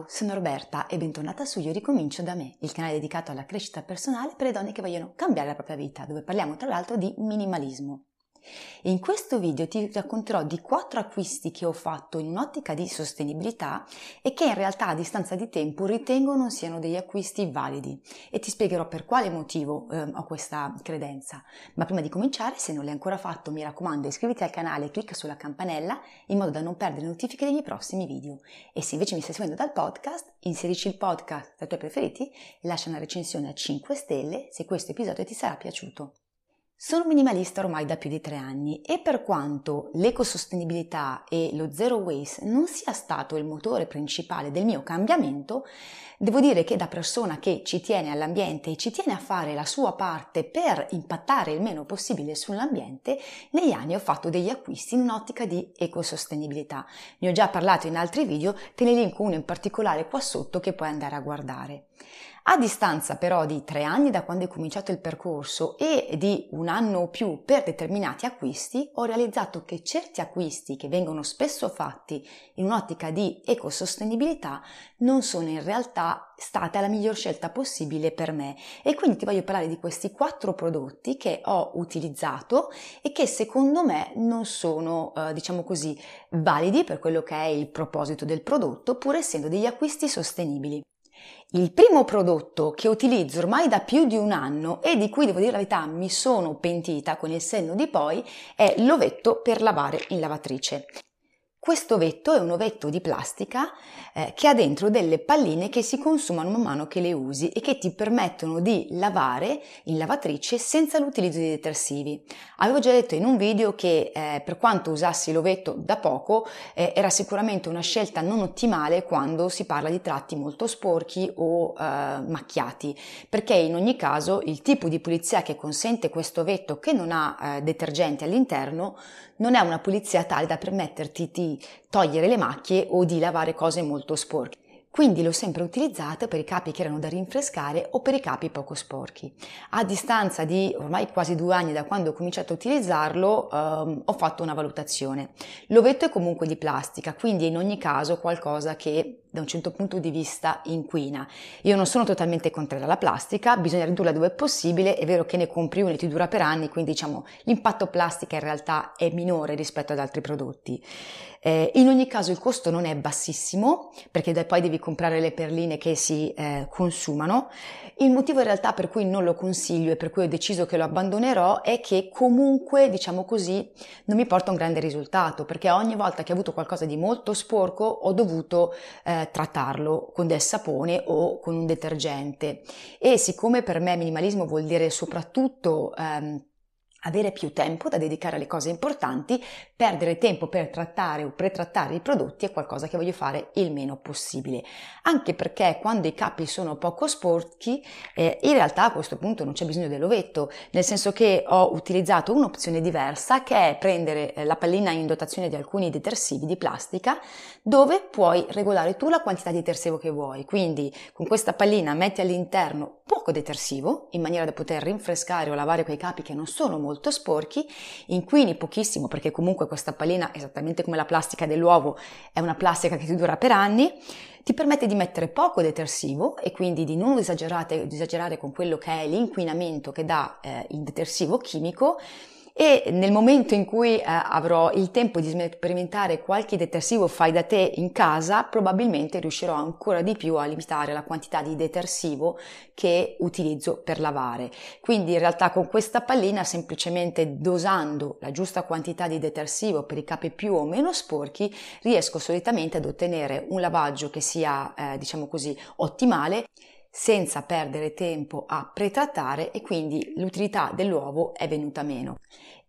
Ciao, sono Roberta e bentornata su Io ricomincio da me, il canale dedicato alla crescita personale per le donne che vogliono cambiare la propria vita, dove parliamo tra l'altro di minimalismo. In questo video ti racconterò di quattro acquisti che ho fatto in un'ottica di sostenibilità e che in realtà a distanza di tempo ritengo non siano degli acquisti validi e ti spiegherò per quale motivo eh, ho questa credenza. Ma prima di cominciare, se non l'hai ancora fatto, mi raccomando iscriviti al canale e clicca sulla campanella in modo da non perdere notifiche dei miei prossimi video. E se invece mi stai seguendo dal podcast, inserisci il podcast tra i tuoi preferiti e lascia una recensione a 5 stelle se questo episodio ti sarà piaciuto. Sono minimalista ormai da più di tre anni e per quanto l'ecosostenibilità e lo zero waste non sia stato il motore principale del mio cambiamento, devo dire che da persona che ci tiene all'ambiente e ci tiene a fare la sua parte per impattare il meno possibile sull'ambiente, negli anni ho fatto degli acquisti in un'ottica di ecosostenibilità. Ne ho già parlato in altri video, te ne linko uno in particolare qua sotto che puoi andare a guardare. A distanza però di tre anni da quando è cominciato il percorso e di un anno o più per determinati acquisti, ho realizzato che certi acquisti che vengono spesso fatti in un'ottica di ecosostenibilità non sono in realtà stata la miglior scelta possibile per me e quindi ti voglio parlare di questi quattro prodotti che ho utilizzato e che secondo me non sono, eh, diciamo così, validi per quello che è il proposito del prodotto, pur essendo degli acquisti sostenibili. Il primo prodotto che utilizzo ormai da più di un anno e di cui devo dire la verità mi sono pentita con il senno di poi è l'ovetto per lavare in lavatrice. Questo ovetto è un ovetto di plastica eh, che ha dentro delle palline che si consumano man mano che le usi e che ti permettono di lavare in lavatrice senza l'utilizzo di detersivi. Avevo già detto in un video che eh, per quanto usassi l'ovetto da poco eh, era sicuramente una scelta non ottimale quando si parla di tratti molto sporchi o eh, macchiati, perché in ogni caso il tipo di pulizia che consente questo ovetto che non ha eh, detergente all'interno non è una pulizia tale da permetterti di togliere le macchie o di lavare cose molto sporche. Quindi l'ho sempre utilizzata per i capi che erano da rinfrescare o per i capi poco sporchi. A distanza di ormai quasi due anni da quando ho cominciato a utilizzarlo, ehm, ho fatto una valutazione. L'ovetto è comunque di plastica, quindi in ogni caso qualcosa che da un certo punto di vista inquina. Io non sono totalmente contraria alla plastica, bisogna ridurla dove è possibile, è vero che ne compri uno e ti dura per anni, quindi diciamo l'impatto plastica in realtà è minore rispetto ad altri prodotti. Eh, in ogni caso il costo non è bassissimo perché poi devi comprare le perline che si eh, consumano. Il motivo in realtà per cui non lo consiglio e per cui ho deciso che lo abbandonerò è che comunque, diciamo così, non mi porta un grande risultato perché ogni volta che ho avuto qualcosa di molto sporco ho dovuto eh, trattarlo con del sapone o con un detergente. E siccome per me minimalismo vuol dire soprattutto ehm, avere più tempo da dedicare alle cose importanti, perdere tempo per trattare o pretrattare i prodotti è qualcosa che voglio fare il meno possibile. Anche perché quando i capi sono poco sporchi, eh, in realtà a questo punto non c'è bisogno dell'ovetto, nel senso che ho utilizzato un'opzione diversa che è prendere eh, la pallina in dotazione di alcuni detersivi di plastica dove puoi regolare tu la quantità di detersivo che vuoi. Quindi con questa pallina metti all'interno poco detersivo in maniera da poter rinfrescare o lavare quei capi che non sono molto molto sporchi, inquini pochissimo perché comunque questa pallina, esattamente come la plastica dell'uovo, è una plastica che ti dura per anni, ti permette di mettere poco detersivo e quindi di non esagerare con quello che è l'inquinamento che dà eh, il detersivo chimico e nel momento in cui eh, avrò il tempo di sperimentare qualche detersivo fai da te in casa, probabilmente riuscirò ancora di più a limitare la quantità di detersivo che utilizzo per lavare. Quindi in realtà con questa pallina semplicemente dosando la giusta quantità di detersivo per i capi più o meno sporchi riesco solitamente ad ottenere un lavaggio che sia eh, diciamo così ottimale senza perdere tempo a pretrattare e quindi l'utilità dell'uovo è venuta meno.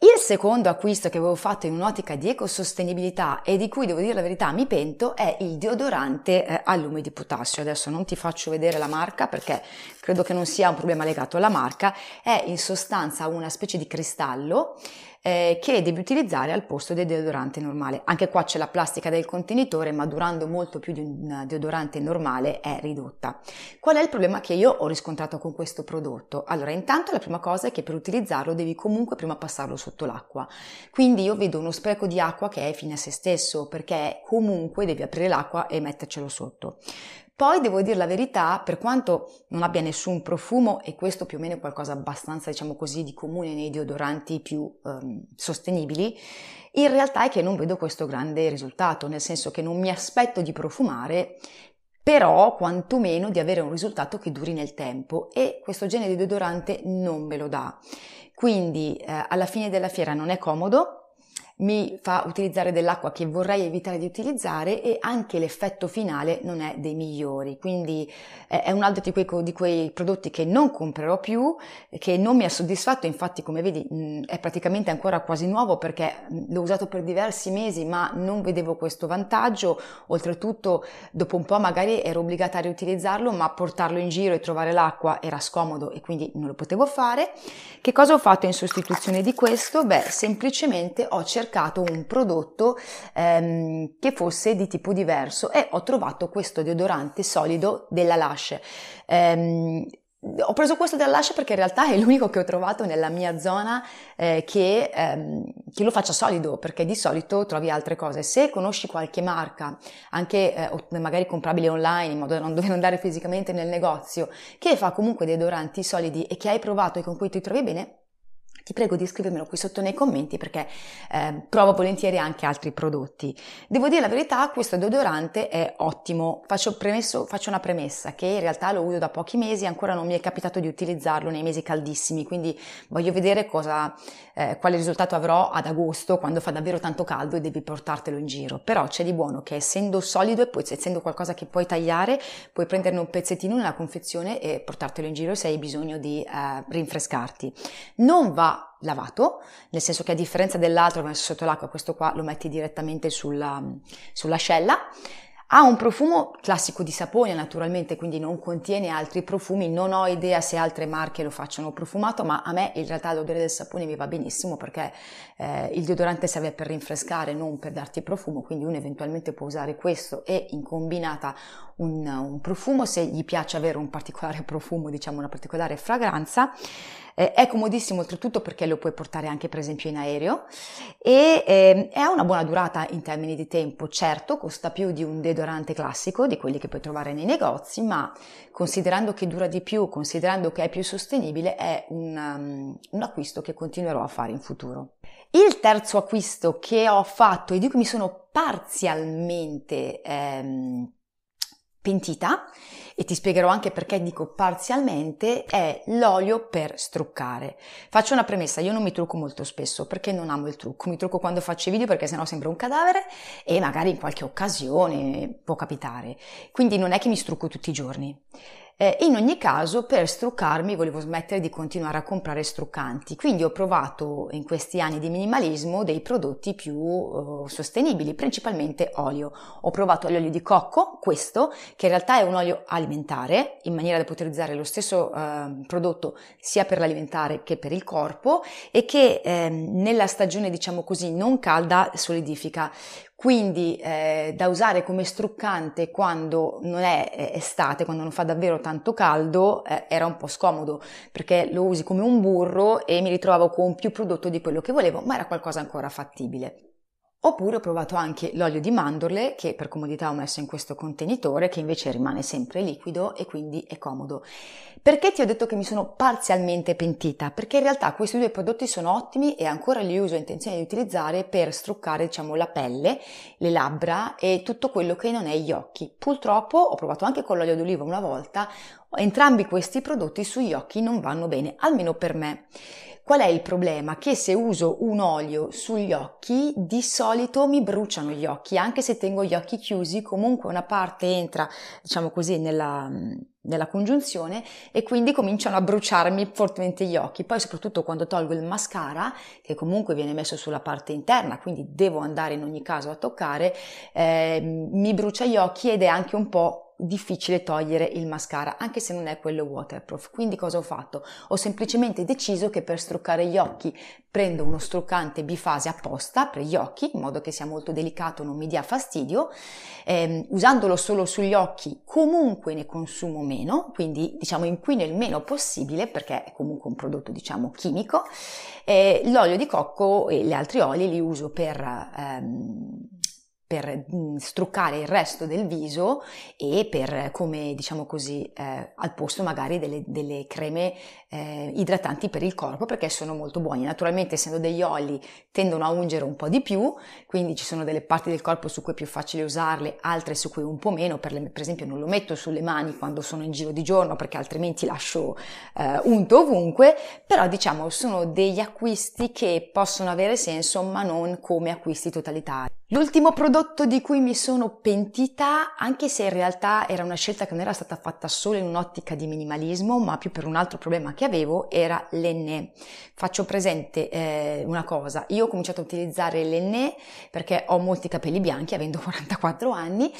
Il secondo acquisto che avevo fatto in un'ottica di ecosostenibilità e di cui devo dire la verità mi pento è il deodorante eh, a lume di potassio. Adesso non ti faccio vedere la marca perché credo che non sia un problema legato alla marca, è in sostanza una specie di cristallo eh, che devi utilizzare al posto del deodorante normale. Anche qua c'è la plastica del contenitore, ma durando molto più di un deodorante normale è ridotta. Qual è il problema che io ho riscontrato con questo prodotto? Allora, intanto la prima cosa è che per utilizzarlo devi comunque prima passarlo sotto l'acqua. Quindi io vedo uno spreco di acqua che è fine a se stesso, perché comunque devi aprire l'acqua e mettercelo sotto. Poi devo dire la verità, per quanto non abbia nessun profumo, e questo più o meno è qualcosa abbastanza, diciamo così, di comune nei deodoranti più um, sostenibili, in realtà è che non vedo questo grande risultato, nel senso che non mi aspetto di profumare, però quantomeno di avere un risultato che duri nel tempo e questo genere di deodorante non me lo dà. Quindi eh, alla fine della fiera non è comodo, mi fa utilizzare dell'acqua che vorrei evitare di utilizzare e anche l'effetto finale non è dei migliori. Quindi eh, è un altro di quei, di quei, prodotti che non comprerò più, che non mi ha soddisfatto, infatti come vedi mh, è praticamente ancora quasi nuovo perché mh, l'ho usato per diversi mesi ma non vedevo questo vantaggio, oltretutto dopo un po' magari ero obbligata a riutilizzarlo ma portarlo in giro e trovare l'acqua era scomodo e quindi non lo potevo fare. Che cosa ho fatto in sostituzione di questo? Beh, semplicemente ho cercato cercato un prodotto ehm, che fosse di tipo diverso e ho trovato questo deodorante solido della Lush. Ehm, ho preso questo della Lush perché in realtà è l'unico che ho trovato nella mia zona eh, che, ehm, che, lo faccia solido, perché di solito trovi altre cose. Se conosci qualche marca, anche eh, magari comprabile online, in modo da non dover andare fisicamente nel negozio, che fa comunque deodoranti solidi e che hai provato e con cui ti trovi bene, ti prego di scrivermelo qui sotto nei commenti perché eh, provo volentieri anche altri prodotti. Devo dire la verità, questo deodorante è ottimo. Faccio, premesso, faccio, una premessa che in realtà lo uso da pochi mesi, ancora non mi è capitato di utilizzarlo nei mesi caldissimi, quindi voglio vedere cosa, eh, quale risultato avrò ad agosto quando fa davvero tanto caldo e devi portartelo in giro. Però c'è di buono che essendo solido e poi essendo qualcosa che puoi tagliare, puoi prenderne un pezzettino nella confezione e portartelo in giro se hai bisogno di eh, rinfrescarti. Non va lavato, nel senso che a differenza dell'altro messo sotto l'acqua, questo qua lo metti direttamente sulla, sull'ascella. Ha un profumo classico di sapone naturalmente, quindi non contiene altri profumi, non ho idea se altre marche lo facciano profumato, ma a me in realtà l'odore del sapone mi va benissimo perché eh, il deodorante serve per rinfrescare, non per darti profumo, quindi uno eventualmente può usare questo e in combinata un, un profumo se gli piace avere un particolare profumo, diciamo una particolare fragranza. Eh, è comodissimo oltretutto perché lo puoi portare anche per esempio in aereo e eh, ha una buona durata in termini di tempo. Certo, costa più di un deodorante classico, di quelli che puoi trovare nei negozi, ma considerando che dura di più, considerando che è più sostenibile, è un, um, un acquisto che continuerò a fare in futuro. Il terzo acquisto che ho fatto e di cui mi sono parzialmente ehm, pentita e ti spiegherò anche perché dico parzialmente, è l'olio per struccare. Faccio una premessa, io non mi trucco molto spesso perché non amo il trucco, mi trucco quando faccio i video perché sennò sembra un cadavere e magari in qualche occasione può capitare, quindi non è che mi strucco tutti i giorni. Eh, in ogni caso, per struccarmi volevo smettere di continuare a comprare struccanti, quindi ho provato in questi anni di minimalismo dei prodotti più uh, sostenibili, principalmente olio. Ho provato l'olio di cocco, questo, che in realtà è un olio alimentare, in maniera da poter utilizzare lo stesso uh, prodotto sia per l'alimentare che per il corpo e che eh, nella stagione, diciamo così, non calda solidifica quindi eh, da usare come struccante quando non è eh, estate, quando non fa davvero tanto caldo, eh, era un po' scomodo perché lo usi come un burro e mi ritrovavo con più prodotto di quello che volevo, ma era qualcosa ancora fattibile. Oppure ho provato anche l'olio di mandorle che per comodità ho messo in questo contenitore che invece rimane sempre liquido e quindi è comodo. Perché ti ho detto che mi sono parzialmente pentita? Perché in realtà questi due prodotti sono ottimi e ancora li uso e intenzione di utilizzare per struccare diciamo la pelle, le labbra e tutto quello che non è gli occhi. Purtroppo ho provato anche con l'olio d'oliva una volta, entrambi questi prodotti sugli occhi non vanno bene, almeno per me. Qual è il problema? Che se uso un olio sugli occhi, di solito mi bruciano gli occhi, anche se tengo gli occhi chiusi, comunque una parte entra, diciamo così, nella, nella congiunzione e quindi cominciano a bruciarmi fortemente gli occhi. Poi soprattutto quando tolgo il mascara, che comunque viene messo sulla parte interna, quindi devo andare in ogni caso a toccare, eh, mi brucia gli occhi ed è anche un po' difficile togliere il mascara, anche se non è quello waterproof. Quindi cosa ho fatto? Ho semplicemente deciso che per struccare gli occhi prendo uno struccante bifase apposta per gli occhi, in modo che sia molto delicato, non mi dia fastidio. Eh, usandolo solo sugli occhi comunque ne consumo meno, quindi diciamo inquino il meno possibile perché è comunque un prodotto diciamo chimico. Eh, l'olio di cocco e gli altri oli li uso per... Ehm, per mm, struccare il resto del viso e per, come diciamo così, eh, al posto magari delle, delle creme eh, idratanti per il corpo perché sono molto buoni. Naturalmente essendo degli oli tendono a ungere un po' di più, quindi ci sono delle parti del corpo su cui è più facile usarle, altre su cui un po' meno, per, le, per esempio non lo metto sulle mani quando sono in giro di giorno perché altrimenti lascio eh, unto ovunque, però diciamo sono degli acquisti che possono avere senso ma non come acquisti totalitari. L'ultimo prodotto di cui mi sono pentita, anche se in realtà era una scelta che non era stata fatta solo in un'ottica di minimalismo, ma più per un altro problema che avevo, era l'enne. Faccio presente eh, una cosa, io ho cominciato a utilizzare l'enne perché ho molti capelli bianchi, avendo 44 anni,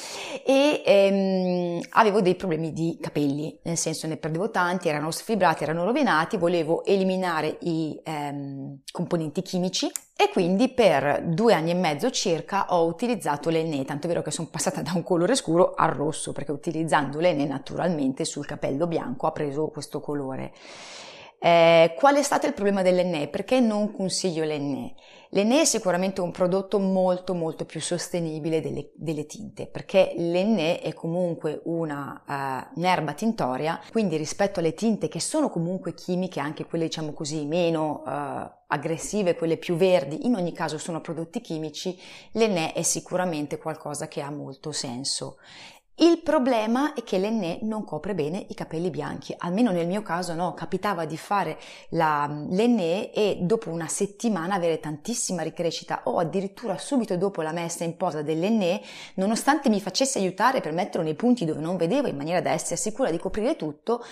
e ehm, avevo dei problemi di capelli, nel senso ne perdevo tanti, erano sfibrati, erano rovinati, volevo eliminare i ehm, componenti chimici e quindi per due anni e mezzo circa ho utilizzato l'enne, tanto è vero che sono passata da un colore scuro al rosso, perché utilizzando l'enne naturalmente sul capello bianco ha preso questo colore. Eh, qual è stato il problema dell'enne? Perché non consiglio l'enne? L'enne è sicuramente un prodotto molto molto più sostenibile delle, delle tinte, perché l'enne è comunque una, uh, un'erba tintoria, quindi rispetto alle tinte che sono comunque chimiche, anche quelle diciamo così meno uh, aggressive, quelle più verdi, in ogni caso sono prodotti chimici, l'enne è sicuramente qualcosa che ha molto senso. Il problema è che l'enne non copre bene i capelli bianchi, almeno nel mio caso no, capitava di fare la, l'enne e dopo una settimana avere tantissima ricrescita o addirittura subito dopo la messa in posa dell'enne, nonostante mi facesse aiutare per metterlo nei punti dove non vedevo in maniera da essere sicura di coprire tutto,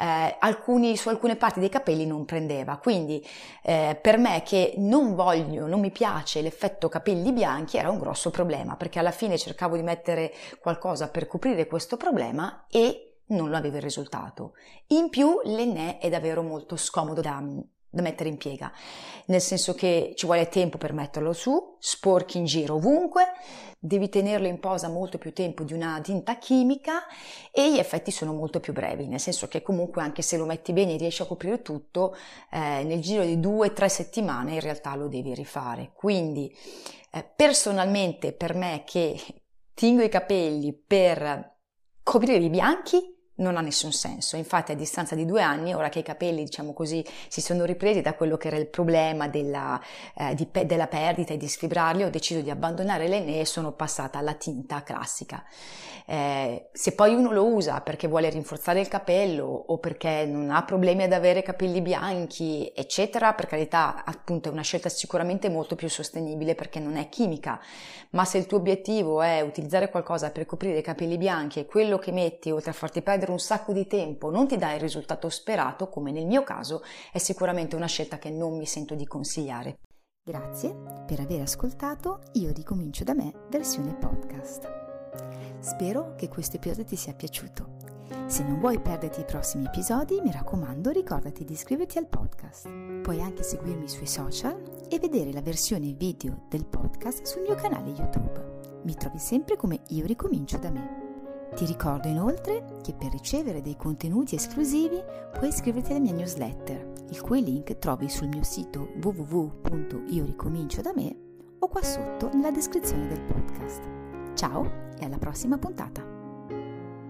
eh, alcuni, su alcune parti dei capelli non prendeva. Quindi eh, per me che non voglio, non mi piace l'effetto capelli bianchi era un grosso problema perché alla fine cercavo di mettere qualcosa per coprire questo problema e non lo avevo il risultato. In più l'enne è davvero molto scomodo da, da mettere in piega, nel senso che ci vuole tempo per metterlo su, sporchi in giro ovunque, devi tenerlo in posa molto più tempo di una tinta chimica e gli effetti sono molto più brevi, nel senso che comunque anche se lo metti bene e riesci a coprire tutto, eh, nel giro di due o tre settimane in realtà lo devi rifare. Quindi eh, personalmente per me che tingo i capelli per coprire i bianchi non ha nessun senso. Infatti, a distanza di due anni, ora che i capelli, diciamo così, si sono ripresi da quello che era il problema della, eh, di, della perdita e di sfibrarli, ho deciso di abbandonare l'ene e sono passata alla tinta classica. Eh, se poi uno lo usa perché vuole rinforzare il capello o perché non ha problemi ad avere capelli bianchi, eccetera, per carità, appunto è una scelta sicuramente molto più sostenibile perché non è chimica. Ma se il tuo obiettivo è utilizzare qualcosa per coprire i capelli bianchi e quello che metti, oltre a farti perdere un sacco di tempo non ti dà il risultato sperato, come nel mio caso, è sicuramente una scelta che non mi sento di consigliare. Grazie per aver ascoltato Io ricomincio da me versione podcast. Spero che questo episodio ti sia piaciuto. Se non vuoi perderti i prossimi episodi, mi raccomando, ricordati di iscriverti al podcast. Puoi anche seguirmi sui social e vedere la versione video del podcast sul mio canale YouTube. Mi trovi sempre come Io ricomincio da me. Ti ricordo inoltre che per ricevere dei contenuti esclusivi puoi iscriverti alla mia newsletter, il cui link trovi sul mio sito www.ioricomincio o qua sotto nella descrizione del podcast. Ciao e alla prossima puntata!